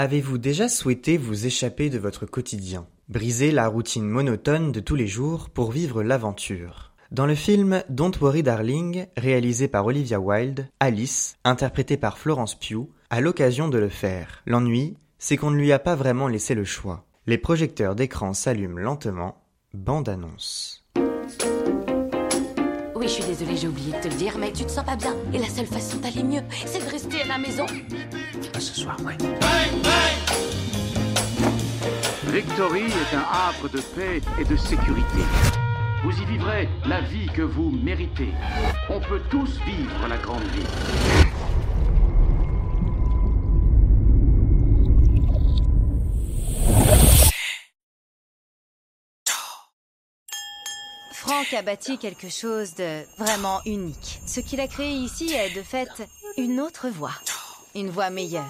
Avez-vous déjà souhaité vous échapper de votre quotidien, briser la routine monotone de tous les jours pour vivre l'aventure? Dans le film Don't Worry Darling, réalisé par Olivia Wilde, Alice, interprétée par Florence Pugh, a l'occasion de le faire. L'ennui, c'est qu'on ne lui a pas vraiment laissé le choix. Les projecteurs d'écran s'allument lentement. Bande annonce. Oui, je suis désolée, j'ai oublié de te le dire, mais tu te sens pas bien. Et la seule façon d'aller mieux, c'est de rester à la maison. Pas ce soir, ouais. Victory est un havre de paix et de sécurité. Vous y vivrez la vie que vous méritez. On peut tous vivre la grande vie. A bâti quelque chose de vraiment unique. Ce qu'il a créé ici est de fait une autre voie. Une voie meilleure.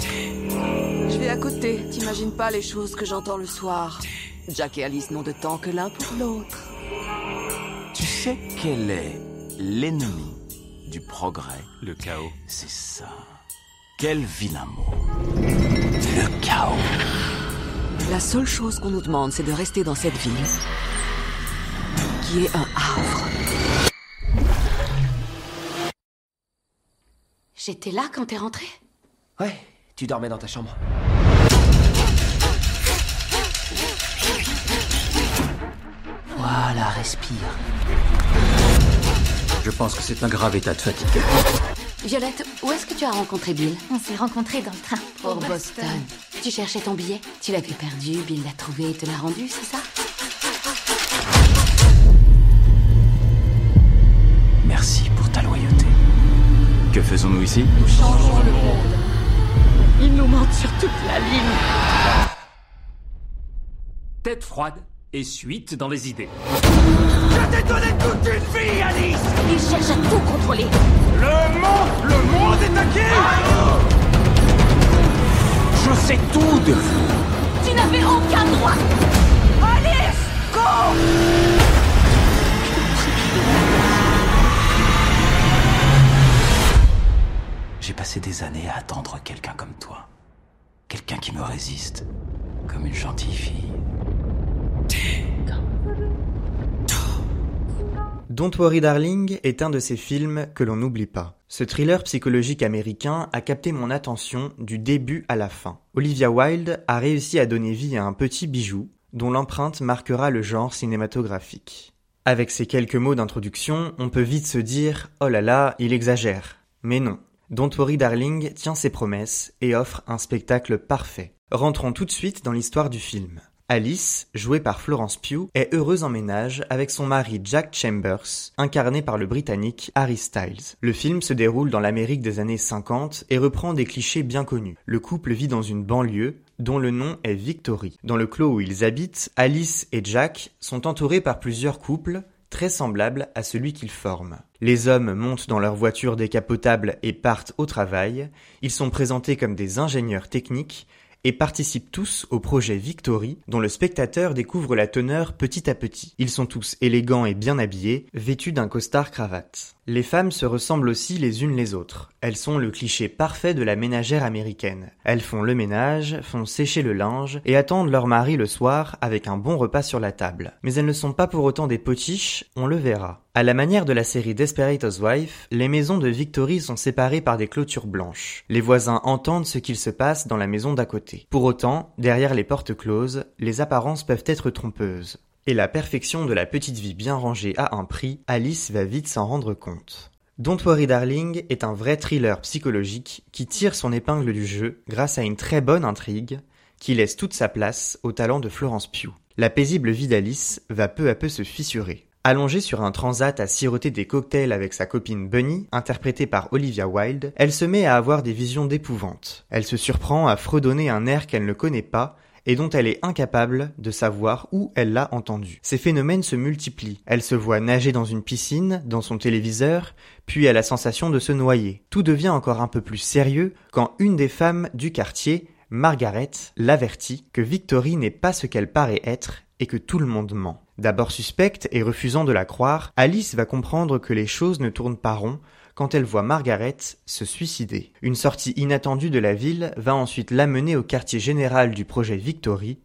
Je vais à côté. T'imagines pas les choses que j'entends le soir. Jack et Alice n'ont de temps que l'un pour l'autre. Tu sais quel est l'ennemi du progrès? Le chaos. C'est ça. Quel vilain mot. Le chaos. La seule chose qu'on nous demande, c'est de rester dans cette ville, qui est un havre. J'étais là quand t'es rentré? Ouais, tu dormais dans ta chambre. Voilà, respire. Je pense que c'est un grave état de fatigue. Violette, où est-ce que tu as rencontré Bill? On s'est rencontrés dans le train. Pour Boston. Tu cherchais ton billet? Tu l'avais perdu, Bill l'a trouvé et te l'a rendu, c'est ça? Que faisons-nous ici Changeons le monde. Il nous manque sur toute la ligne. Tête froide et suite dans les idées. Il cherche à tout contrôler. Je sais tout de vous. Tu n'avais aucun droit J'ai des années à attendre quelqu'un comme toi. Quelqu'un qui me résiste. Comme une gentille fille. Don't Worry Darling est un de ces films que l'on n'oublie pas. Ce thriller psychologique américain a capté mon attention du début à la fin. Olivia Wilde a réussi à donner vie à un petit bijou dont l'empreinte marquera le genre cinématographique. Avec ces quelques mots d'introduction, on peut vite se dire « Oh là là, il exagère ». Mais non. Don't Worry Darling tient ses promesses et offre un spectacle parfait. Rentrons tout de suite dans l'histoire du film. Alice, jouée par Florence Pugh, est heureuse en ménage avec son mari Jack Chambers, incarné par le Britannique Harry Styles. Le film se déroule dans l'Amérique des années 50 et reprend des clichés bien connus. Le couple vit dans une banlieue dont le nom est Victory. Dans le clos où ils habitent, Alice et Jack sont entourés par plusieurs couples très semblables à celui qu'ils forment. Les hommes montent dans leur voiture décapotable et partent au travail. Ils sont présentés comme des ingénieurs techniques et participent tous au projet Victory dont le spectateur découvre la teneur petit à petit. Ils sont tous élégants et bien habillés, vêtus d'un costard cravate. Les femmes se ressemblent aussi les unes les autres. Elles sont le cliché parfait de la ménagère américaine. Elles font le ménage, font sécher le linge et attendent leur mari le soir avec un bon repas sur la table. Mais elles ne sont pas pour autant des potiches, on le verra. À la manière de la série Desperate Housewives, les maisons de Victory sont séparées par des clôtures blanches. Les voisins entendent ce qu'il se passe dans la maison d'à côté. Pour autant, derrière les portes closes, les apparences peuvent être trompeuses. Et la perfection de la petite vie bien rangée à un prix, Alice va vite s'en rendre compte. Don't Worry Darling est un vrai thriller psychologique qui tire son épingle du jeu grâce à une très bonne intrigue qui laisse toute sa place au talent de Florence Pugh. La paisible vie d'Alice va peu à peu se fissurer. Allongée sur un transat à siroter des cocktails avec sa copine Bunny, interprétée par Olivia Wilde, elle se met à avoir des visions d'épouvante. Elle se surprend à fredonner un air qu'elle ne connaît pas et dont elle est incapable de savoir où elle l'a entendu. Ces phénomènes se multiplient. Elle se voit nager dans une piscine, dans son téléviseur, puis a la sensation de se noyer. Tout devient encore un peu plus sérieux quand une des femmes du quartier, Margaret, l'avertit que Victory n'est pas ce qu'elle paraît être et que tout le monde ment. D'abord suspecte et refusant de la croire, Alice va comprendre que les choses ne tournent pas rond quand elle voit Margaret se suicider. Une sortie inattendue de la ville va ensuite l'amener au quartier général du projet Victory,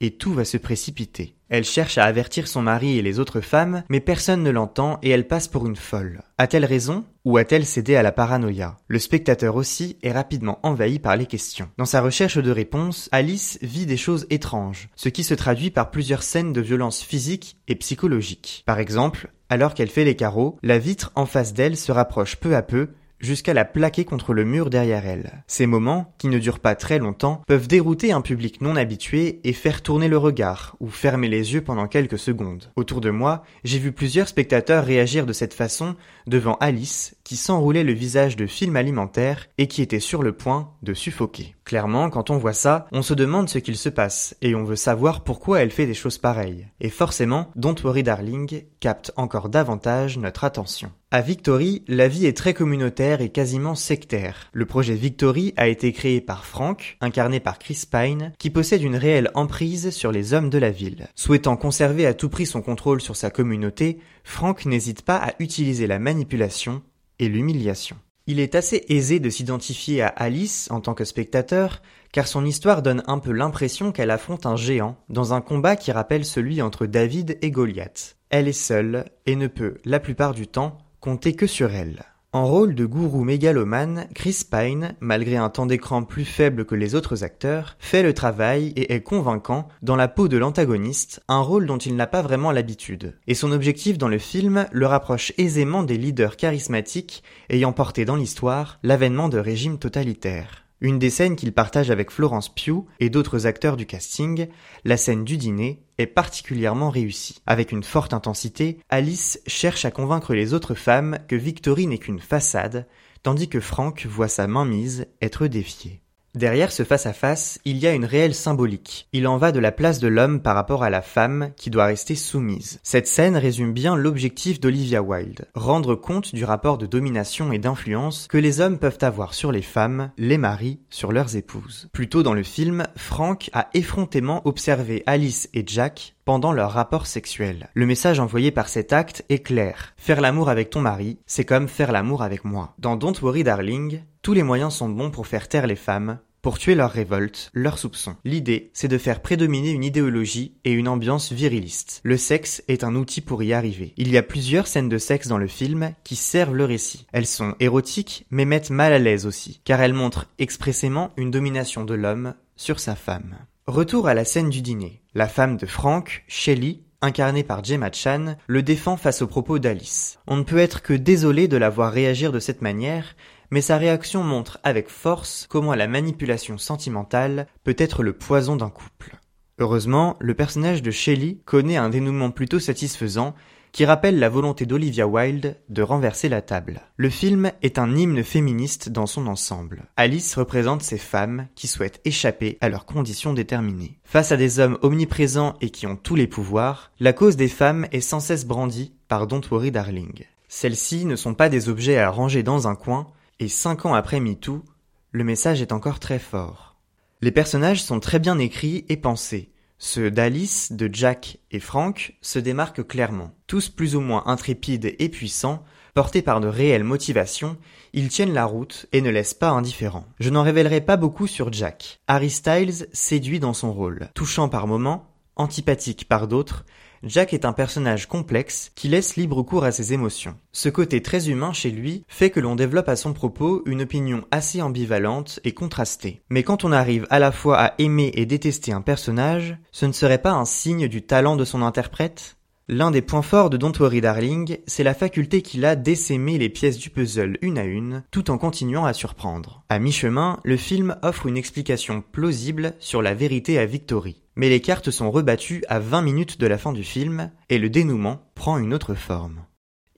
et tout va se précipiter. Elle cherche à avertir son mari et les autres femmes, mais personne ne l'entend et elle passe pour une folle. A-t-elle raison ou a-t-elle cédé à la paranoïa? Le spectateur aussi est rapidement envahi par les questions. Dans sa recherche de réponses, Alice vit des choses étranges, ce qui se traduit par plusieurs scènes de violence physique et psychologique. Par exemple, alors qu'elle fait les carreaux, la vitre en face d'elle se rapproche peu à peu jusqu'à la plaquer contre le mur derrière elle. Ces moments, qui ne durent pas très longtemps, peuvent dérouter un public non habitué et faire tourner le regard ou fermer les yeux pendant quelques secondes. Autour de moi, j'ai vu plusieurs spectateurs réagir de cette façon devant Alice, qui s'enroulait le visage de film alimentaire et qui était sur le point de suffoquer. Clairement, quand on voit ça, on se demande ce qu'il se passe et on veut savoir pourquoi elle fait des choses pareilles. Et forcément, Don't Worry Darling capte encore davantage notre attention. À Victory, la vie est très communautaire et quasiment sectaire. Le projet Victory a été créé par Frank, incarné par Chris Pine, qui possède une réelle emprise sur les hommes de la ville. Souhaitant conserver à tout prix son contrôle sur sa communauté, Frank n'hésite pas à utiliser la manipulation et l'humiliation. Il est assez aisé de s'identifier à Alice en tant que spectateur, car son histoire donne un peu l'impression qu'elle affronte un géant dans un combat qui rappelle celui entre David et Goliath. Elle est seule et ne peut, la plupart du temps, compter que sur elle. En rôle de gourou mégalomane, Chris Pine, malgré un temps d'écran plus faible que les autres acteurs, fait le travail et est convaincant dans la peau de l'antagoniste, un rôle dont il n'a pas vraiment l'habitude. Et son objectif dans le film le rapproche aisément des leaders charismatiques ayant porté dans l'histoire l'avènement de régimes totalitaires. Une des scènes qu'il partage avec Florence Pugh et d'autres acteurs du casting, la scène du dîner, est particulièrement réussie. Avec une forte intensité, Alice cherche à convaincre les autres femmes que Victory n'est qu'une façade, tandis que Frank voit sa mainmise être défiée. Derrière ce face-à-face, il y a une réelle symbolique. Il en va de la place de l'homme par rapport à la femme qui doit rester soumise. Cette scène résume bien l'objectif d'Olivia Wilde. Rendre compte du rapport de domination et d'influence que les hommes peuvent avoir sur les femmes, les maris, sur leurs épouses. Plus tôt dans le film, Frank a effrontément observé Alice et Jack pendant leur rapport sexuel. Le message envoyé par cet acte est clair. Faire l'amour avec ton mari, c'est comme faire l'amour avec moi. Dans Don't Worry Darling, tous les moyens sont bons pour faire taire les femmes, pour tuer leur révolte, leurs soupçons. L'idée, c'est de faire prédominer une idéologie et une ambiance viriliste. Le sexe est un outil pour y arriver. Il y a plusieurs scènes de sexe dans le film qui servent le récit. Elles sont érotiques, mais mettent mal à l'aise aussi, car elles montrent expressément une domination de l'homme sur sa femme. Retour à la scène du dîner. La femme de Frank, Shelley, incarnée par Gemma Chan, le défend face aux propos d'Alice. On ne peut être que désolé de la voir réagir de cette manière, mais sa réaction montre avec force comment la manipulation sentimentale peut être le poison d'un couple. Heureusement, le personnage de Shelley connaît un dénouement plutôt satisfaisant qui rappelle la volonté d'Olivia Wilde de renverser la table. Le film est un hymne féministe dans son ensemble. Alice représente ces femmes qui souhaitent échapper à leurs conditions déterminées. Face à des hommes omniprésents et qui ont tous les pouvoirs, la cause des femmes est sans cesse brandie par Don't Worry Darling. Celles-ci ne sont pas des objets à ranger dans un coin, et cinq ans après MeToo, le message est encore très fort. Les personnages sont très bien écrits et pensés. Ceux d'Alice, de Jack et Frank se démarquent clairement. Tous plus ou moins intrépides et puissants, portés par de réelles motivations, ils tiennent la route et ne laissent pas indifférents. Je n'en révélerai pas beaucoup sur Jack. Harry Styles séduit dans son rôle, touchant par moments, antipathique par d'autres, Jack est un personnage complexe qui laisse libre cours à ses émotions. Ce côté très humain chez lui fait que l'on développe à son propos une opinion assez ambivalente et contrastée. Mais quand on arrive à la fois à aimer et détester un personnage, ce ne serait pas un signe du talent de son interprète? L'un des points forts de Don't Worry Darling, c'est la faculté qu'il a d'essaimer les pièces du puzzle une à une, tout en continuant à surprendre. À mi-chemin, le film offre une explication plausible sur la vérité à Victory. Mais les cartes sont rebattues à 20 minutes de la fin du film, et le dénouement prend une autre forme.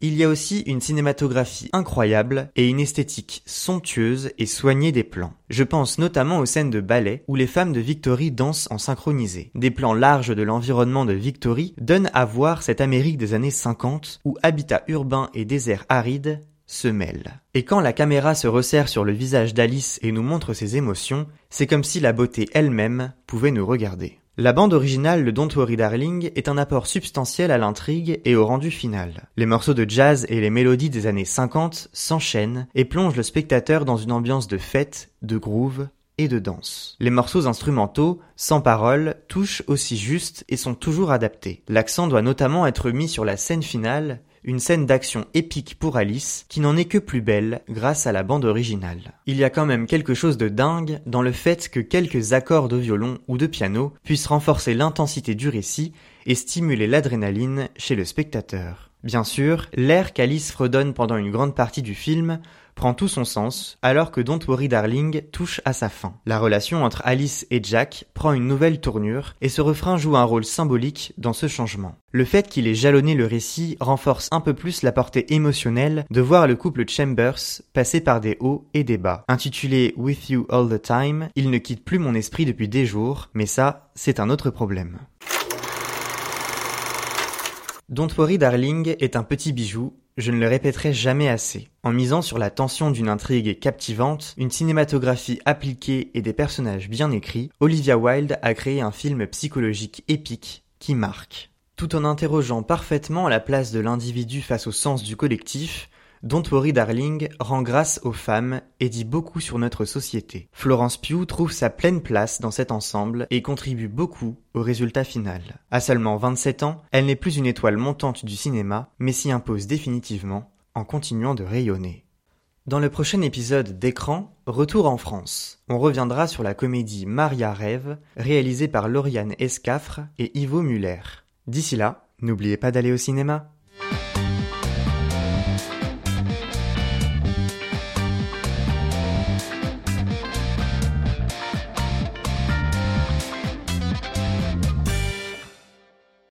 Il y a aussi une cinématographie incroyable et une esthétique somptueuse et soignée des plans. Je pense notamment aux scènes de ballet où les femmes de Victory dansent en synchronisé. Des plans larges de l'environnement de Victory donnent à voir cette Amérique des années 50 où habitats urbains et déserts arides se mêlent. Et quand la caméra se resserre sur le visage d'Alice et nous montre ses émotions, c'est comme si la beauté elle-même pouvait nous regarder. La bande originale de Don't Worry Darling est un apport substantiel à l'intrigue et au rendu final. Les morceaux de jazz et les mélodies des années 50 s'enchaînent et plongent le spectateur dans une ambiance de fête, de groove et de danse. Les morceaux instrumentaux, sans paroles, touchent aussi juste et sont toujours adaptés. L'accent doit notamment être mis sur la scène finale, une scène d'action épique pour Alice qui n'en est que plus belle grâce à la bande originale. Il y a quand même quelque chose de dingue dans le fait que quelques accords de violon ou de piano puissent renforcer l'intensité du récit et stimuler l'adrénaline chez le spectateur. Bien sûr, l'air qu'Alice fredonne pendant une grande partie du film prend tout son sens alors que Don't Worry Darling touche à sa fin. La relation entre Alice et Jack prend une nouvelle tournure et ce refrain joue un rôle symbolique dans ce changement. Le fait qu'il ait jalonné le récit renforce un peu plus la portée émotionnelle de voir le couple Chambers passer par des hauts et des bas. Intitulé With You All the Time, il ne quitte plus mon esprit depuis des jours, mais ça, c'est un autre problème. Don't Worry Darling est un petit bijou je ne le répéterai jamais assez. En misant sur la tension d'une intrigue captivante, une cinématographie appliquée et des personnages bien écrits, Olivia Wilde a créé un film psychologique épique qui marque. Tout en interrogeant parfaitement la place de l'individu face au sens du collectif, Don't Worry Darling rend grâce aux femmes et dit beaucoup sur notre société. Florence Pugh trouve sa pleine place dans cet ensemble et contribue beaucoup au résultat final. À seulement 27 ans, elle n'est plus une étoile montante du cinéma, mais s'y impose définitivement en continuant de rayonner. Dans le prochain épisode d'écran, retour en France. On reviendra sur la comédie Maria Rêve, réalisée par Lauriane Escaffre et Ivo Muller. D'ici là, n'oubliez pas d'aller au cinéma.